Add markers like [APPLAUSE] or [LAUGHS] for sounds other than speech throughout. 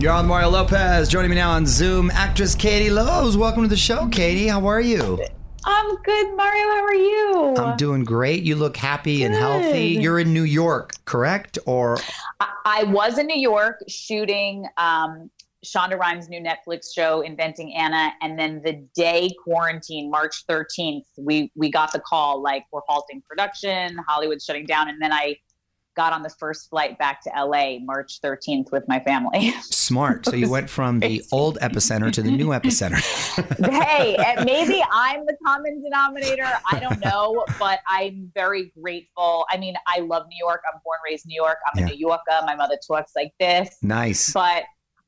You're on Mario Lopez. Joining me now on Zoom, actress Katie Lowes. Welcome to the show, Katie. How are you? I'm good, Mario. How are you? I'm doing great. You look happy and healthy. You're in New York, correct? Or I, I was in New York shooting um, Shonda Rhimes' new Netflix show, Inventing Anna, and then the day quarantine, March 13th, we we got the call like we're halting production, Hollywood's shutting down, and then I got on the first flight back to LA March 13th with my family. [LAUGHS] smart. So you went from the old epicenter to the new epicenter. [LAUGHS] hey, [LAUGHS] maybe I'm the common denominator. I don't know, but I'm very grateful. I mean, I love New York. I'm born, raised in New York. I'm Yeah. a New Yorker. My mother talks like this. nice. But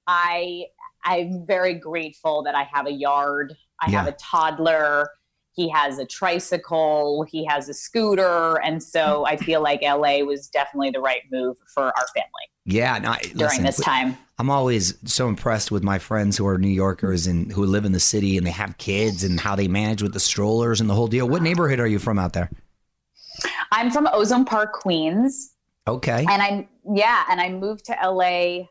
I, I'm very grateful that I have a yard. I have a toddler. He has a tricycle. He has a scooter, and so hmm. I feel like LA was definitely the right move for our family Yeah, no, I- during listen, this time. I'm always so impressed with my friends who are New Yorkers and who live in the city and they have kids and how they manage with the strollers and the whole deal. What neighborhood are you from out there? I'm from Ozone Park, Queens. Okay. and I'm yeah, and I moved to LA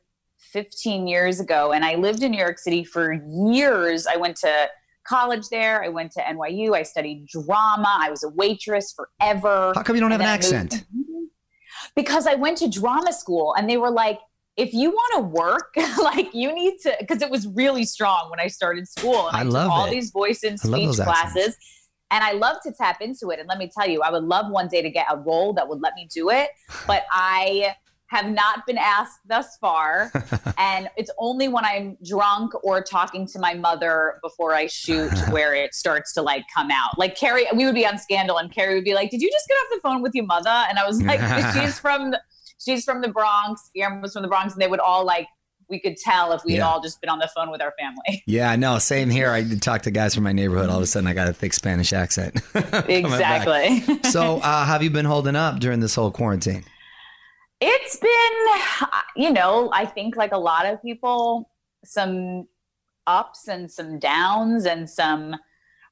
15 years ago, and I lived in New York City for years. I went to college there. I went to NYU. I studied drama. I was a waitress forever. How come you don't have an I accent? because I went to drama school, and they were like. If you want to work, [LAUGHS] like you need to, because it was really strong when I started school. And I took love all it. these voice and speech classes, and I love to tap into it. And let me tell you, I would love one day to get a role that would let me do it, but I have not been asked thus far. [LAUGHS] and it's only when I'm drunk or talking to my mother before I shoot [LAUGHS] where it starts to like come out. Like Kerry, we would be on Scandal, and Kerry would be like, "Did you just get off the phone with your mother?" And I was [LAUGHS] like, "She's from, the, she's from the Bronx. Guillermo was from the Bronx," and they would all like. We could tell if we had Yeah. all just been on the phone with our family. Yeah, no, same here. I did talk to guys from my neighborhood. All of a sudden, I got a thick Spanish accent. Exactly. So, uh, have you been holding up during this whole quarantine? It's been, you know, I think like a lot of people, some ups and some downs and some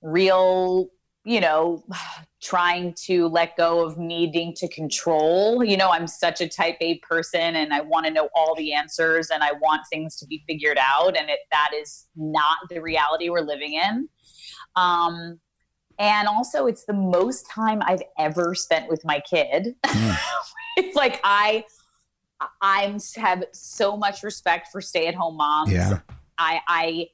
real, you know, [SIGHS] trying to let go of needing to control. You know, I'm such a type A person and I want to know all the answers and I want things to be figured out. And it, that is not the reality we're living in. Um, and also, it's the most time I've ever spent with my kid. Mm. [LAUGHS] it's like I, I'm have so much respect for stay-at-home moms. Yeah. I, I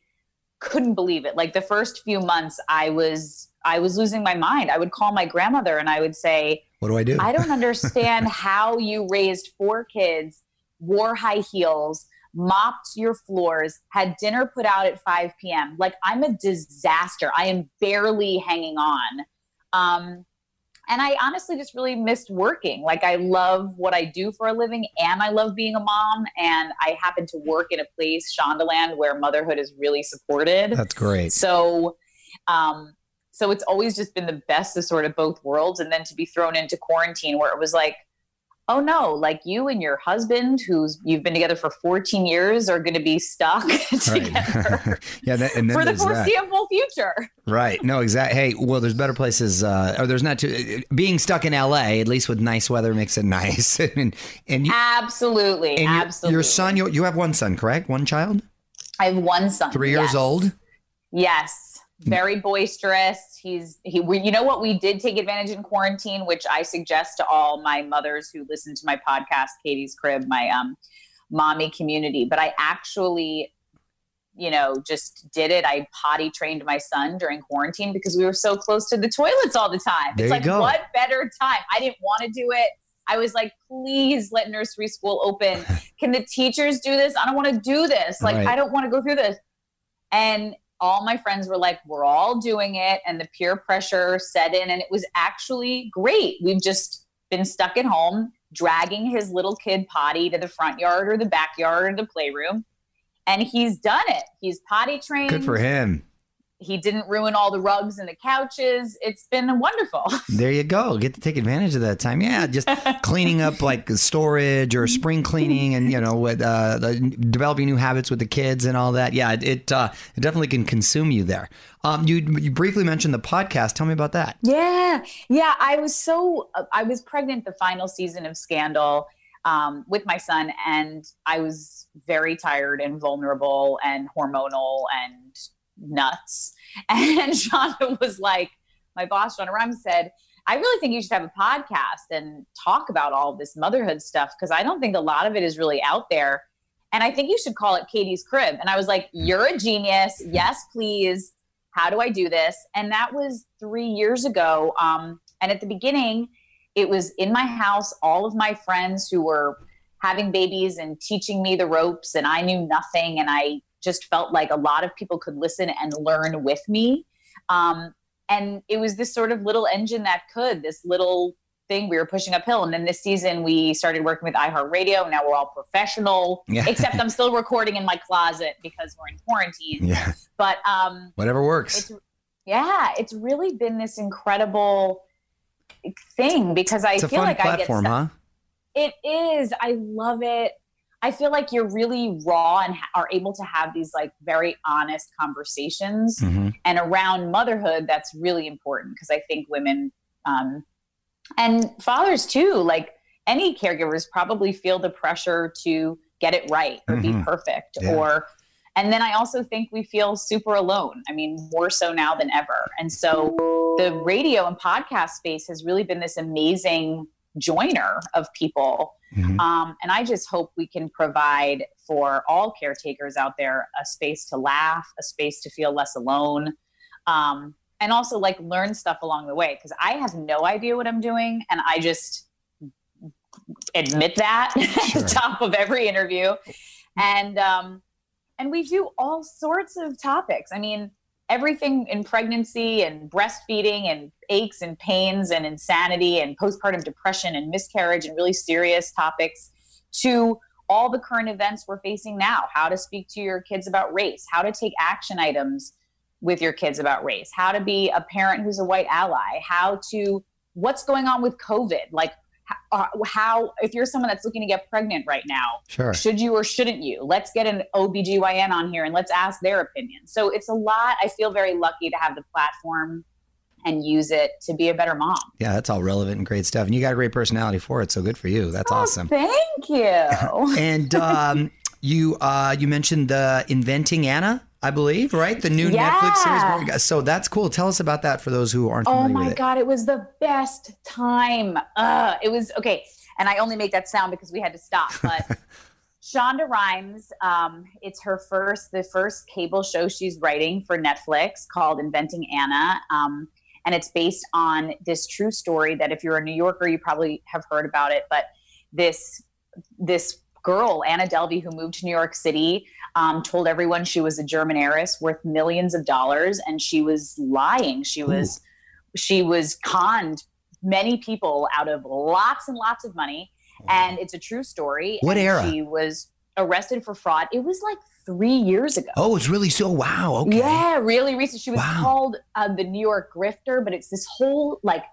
couldn't believe it. Like the first few months, I was, I was losing my mind. I would call my grandmother and I would say, What do I do? I don't [LAUGHS] understand how you raised four kids, wore high heels, mopped your floors, had dinner put out at 5 p.m. Like I'm a disaster. I am barely hanging on. Um, and I honestly just really missed working. Like I love what I do for a living and I love being a mom. And I happen to work in a place, Shondaland, where motherhood is really supported. That's great. So Um, so it's always just been the best of sort of both worlds. And then to be thrown into quarantine where it was like, oh no, like you and your husband, who's you've been together for 14 years, are going to be stuck [LAUGHS] [LAUGHS] together yeah, that, and then for the there's that. foreseeable future. Right. No, exactly. Hey, well, there's better places, uh, or there's not too. Being stuck in LA, at least with nice weather, makes it [LAUGHS] nice. and and you, Absolutely, and absolutely. your son, you, you have one son, correct? One child, I have one son, three years yes. old. Yes, very boisterous. He's he. We, you know what? We did take advantage in quarantine, which I suggest to all my mothers who listen to my podcast, Katie's Crib, my um, mommy community. But I actually, you know, just did it. I potty trained my son during quarantine because we were so close to the toilets all the time. There it's like go. what better time? I didn't want to do it. I was like, please let nursery school open. [LAUGHS] Can the teachers do this? I don't want to do this. Like, Right. I don't want to go through this. And all my friends were like, we're all doing it. And the peer pressure set in. And it was actually great. We've just been stuck at home, dragging his little kid potty to the front yard or the backyard or the playroom. And he's done it. He's potty trained. Good for him. He didn't ruin all the rugs and the couches. It's been wonderful. [LAUGHS] There you go. Get to take advantage of that time. Yeah, just cleaning up [LAUGHS] like storage or spring cleaning, and you know, with uh, the, developing new habits with the kids and all that. Yeah, it it, uh, it definitely can consume you there. Um, you you briefly mentioned the podcast. Tell me about that. Yeah, yeah. I was so I was pregnant the final season of Scandal um, with my son, and I was very tired and vulnerable and hormonal and nuts. [LAUGHS] And Shonda was like, my boss, Shonda Rhimes, said, "I really think you should have a podcast and talk about all this motherhood stuff because I don't think a lot of it is really out there." And I think you should call it Katie's Crib. And I was like, You're a genius. Yes, please how do I do this? And that was three years ago. Um, and at the beginning, it was in my house, all of my friends who were having babies and teaching me the ropes, and I knew nothing. And I just felt like a lot of people could listen and learn with me. Um, and it was this sort of little engine that could, this little thing we were pushing uphill. And then this season, we started working with iHeartRadio. Now we're all professional, Yeah. except I'm still recording in my closet because we're in quarantine. Yeah, But um, whatever works. it's yeah, it's really been this incredible thing because I feel like platform, I get huh? It is. I love it. I feel like you're really raw and ha- are able to have these like very honest conversations. Mhm. And around motherhood, that's really important because I think women um, and fathers too, like any caregivers, probably feel the pressure to get it right or be Mhm. perfect Yeah. or and then I also think we feel super alone. I mean, more so now than ever. And so the radio and podcast space has really been this amazing joiner of people. Mhm. Um, and I just hope we can provide for all caretakers out there a space to laugh, a space to feel less alone, um, and also like learn stuff along the way. Because I have no idea what I'm doing, and I just admit that [LAUGHS] at the top of every interview. And um, and we do all sorts of topics. I mean, everything in pregnancy and breastfeeding and aches and pains and insanity and postpartum depression and miscarriage and really serious topics to all the current events we're facing now. How to speak to your kids about race. How to take action items with your kids about race. How to be a parent who's a white ally. How to what's going on with covid? Like uh, how if you're someone that's looking to get pregnant right now Sure. should you or shouldn't you let's get an obgyn on here and let's ask their opinion so it's a lot i feel very lucky to have the platform and use it to be a better mom Yeah, that's all relevant and great stuff. And you got a great personality for it, so good for you. That's Oh, awesome. thank you [LAUGHS] And um, you uh, you mentioned the Inventing Anna, I believe, right? The new Yeah. Netflix series. So that's cool. Tell us about that for those who aren't oh my with it. god it was the best time uh it was okay and i only make that sound because we had to stop [LAUGHS] but shonda rhimes um it's her first the first cable show she's writing for netflix called inventing anna um and it's based on this true story that if you're a new yorker you probably have heard about it but this this girl anna delvey who moved to new york city um, told everyone she was a german heiress worth millions of dollars and she was lying she was she was conned many people out of lots and lots of money and it's a true story What and era? she was arrested for fraud. It was like three years ago. Oh, it's really so wow. Okay. Yeah, really recent. She was Wow. called uh, the New York Grifter, but it's this whole like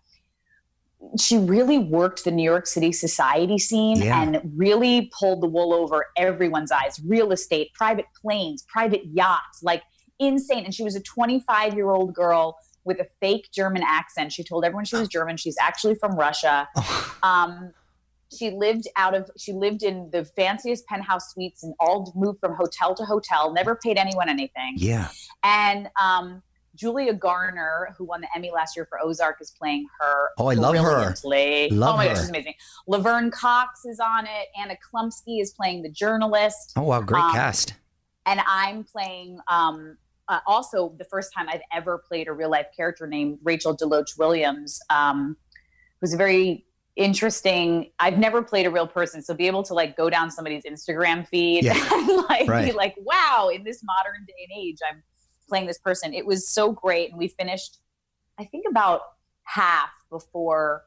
she really worked the New York City society scene Yeah. and really pulled the wool over everyone's eyes. Real estate, private planes, private yachts, like insane. And she was a 25 year old girl with a fake German accent. She told everyone she was German. She's actually from Russia. Oh, [LAUGHS] Um, she lived out of she lived in the fanciest penthouse suites and all moved from hotel to hotel. Never paid anyone anything. yeah. And um, Julia Garner, who won the Emmy last year for Ozark, is playing her. Oh, I love her. Love oh my her. gosh, she's amazing. Laverne Cox is on it. Anna Chlumsky is playing the journalist, Oh wow, great Um, cast. and I'm playing. Um, uh, also, the first time I've ever played a real life character named Rachel DeLoache Williams, um, who's a very interesting. I've never played a real person, so be able to like go down somebody's Instagram feed Yeah. [LAUGHS] and like be like, wow, in this modern day and age, I'm playing this person. It was so great, and we finished, I think, about half before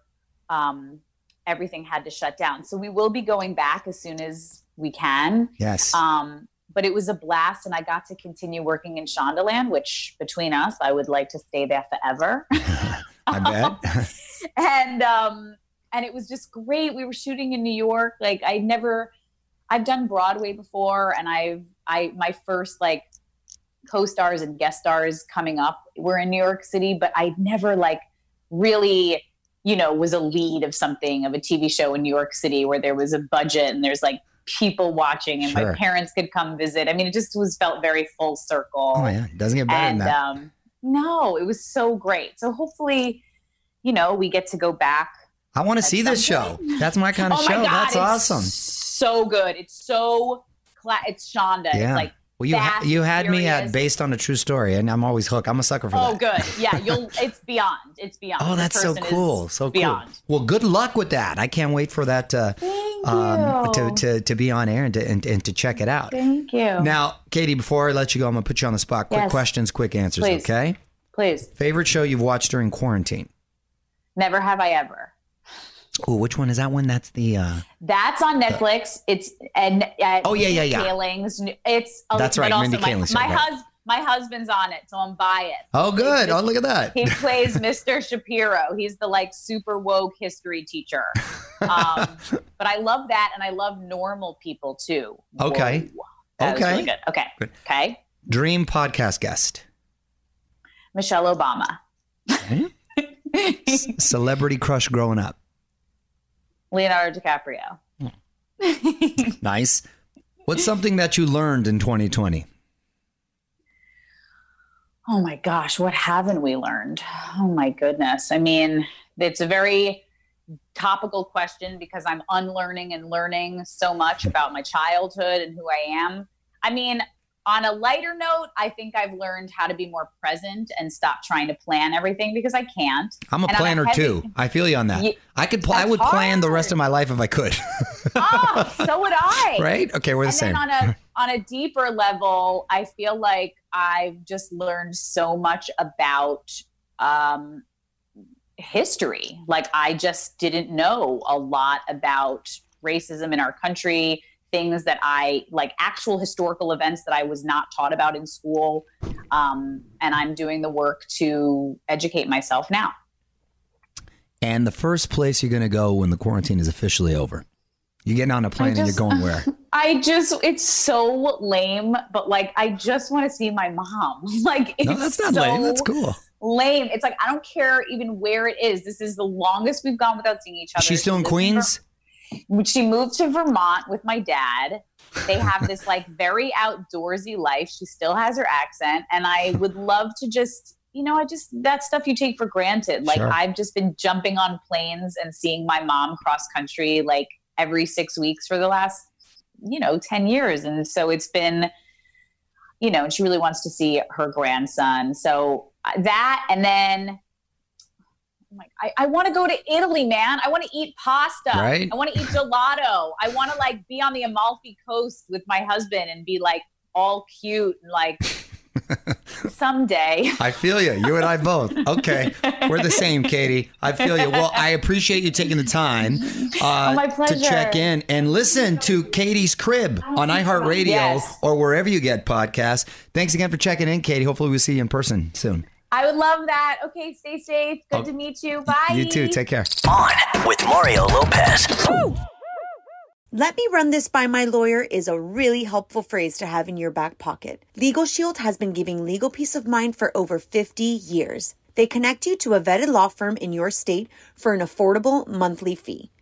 um, everything had to shut down. So we will be going back as soon as we can. Yes. Um, but it was a blast, and I got to continue working in Shondaland, which between us, I would like to stay there forever. [LAUGHS] [LAUGHS] I bet. [LAUGHS] and um, and it was just great. We were shooting in New York. Like I never, I've done Broadway before, and I've I my first like co-stars and guest stars coming up were in New York City, but I never like really you know was a lead of something of a TV show in New York City where there was a budget and there's like people watching and Sure. my parents could come visit. I mean, it just was felt very full circle oh yeah, doesn't get better and than that. um, no, it was so great. So hopefully, you know, we get to go back. I want to see this show. That's my kind of [LAUGHS] oh show. god, That's it's awesome. So good. It's so cla- It's Shonda. Yeah. It's like Well, you ha- you had me at based on a true story, and I'm always hooked. I'm a sucker for oh that. Oh, good. Yeah, [LAUGHS] you'll. It's beyond. It's beyond. Oh, that's so cool. So cool. beyond. Well, good luck with that. I can't wait for that uh, Thank um, to, to to be on air and to and, and to check it out. Thank you. Now, Katie, before I let you go, I'm gonna put you on the spot. Quick Yes. questions, quick answers. Please. Okay. Please. Favorite show you've watched during quarantine? Never have I ever. Oh, which one is that one? That's the. uh That's on Netflix. It's and uh, Oh, yeah, yeah, yeah. Kaling's. It's oh, That's right, Also Mindy my, Kaling's show, my right. hus my husband's on it, so I'm biased. Oh, good. He's Oh, look at that. He [LAUGHS] plays Mr. Shapiro. He's the like super woke history teacher. Um, [LAUGHS] but I love that, and I love normal people too. Okay. Whoa. Okay. really good. Okay. Good. Okay. Dream podcast guest. Michelle Obama. [LAUGHS] Celebrity crush growing up. Leonardo DiCaprio. Hmm. [LAUGHS] Nice. What's something that you learned in 2020? Oh my gosh, what haven't we learned? Oh my goodness. I mean, it's a very topical question because I'm unlearning and learning so much hmm. about my childhood and who I am. I mean, on a lighter note, I think I've learned how to be more present and stop trying to plan everything because I can't. I'm a And a planner heavy- too. I feel you on that. Ye- I could. Pl- I would plan the rest of my life if I could. [LAUGHS] Oh, so would I. right? Okay, we're the and same. on a [LAUGHS] on a deeper level, I feel like I've just learned so much about um, history. Like I just didn't know a lot about racism in our country, things that I like actual historical events that I was not taught about in school. Um, and I'm doing the work to educate myself now. and the first place you're going to go when the quarantine is officially over. You're getting on a plane and you're going where? [LAUGHS] I just, it's so lame, but like, I just want to see my mom. [LAUGHS] like, it's No, that's not so lame. That's cool. lame. It's like I don't care even where it is. This is the longest we've gone without seeing each other. She's still in Queens. She moved to Vermont with my dad. They have this [LAUGHS] like very outdoorsy life. She still has her accent, and I would love to just, you know, I just that stuff you take for granted. Like Sure. I've just been jumping on planes and seeing my mom cross country like every six weeks for the last, you know, ten years, and so it's been you know, and she really wants to see her grandson. So uh, that, and then I'm like, I, I want to go to Italy, man. I want to eat pasta. Right. I want to eat gelato. I want to like be on the Amalfi Coast with my husband and be like all cute and like, [LAUGHS] someday. I feel you. You and I both. Okay. We're the same, Katie. I feel you. Well, I appreciate you taking the time uh, Oh, to check in and listen to Katie's Crib on iHeartRadio Yes. or wherever you get podcasts. Thanks again for checking in, Katie. Hopefully, we'll see you in person soon. I would love that. Okay, stay safe. Good Oh, to meet you. Bye. You too. Take care. On with Mario Lopez. Let me run this by my lawyer is a really helpful phrase to have in your back pocket. Legal Shield has been giving legal peace of mind for over 50 years. They connect you to a vetted law firm in your state for an affordable monthly fee.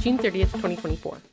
June 30th, 2024.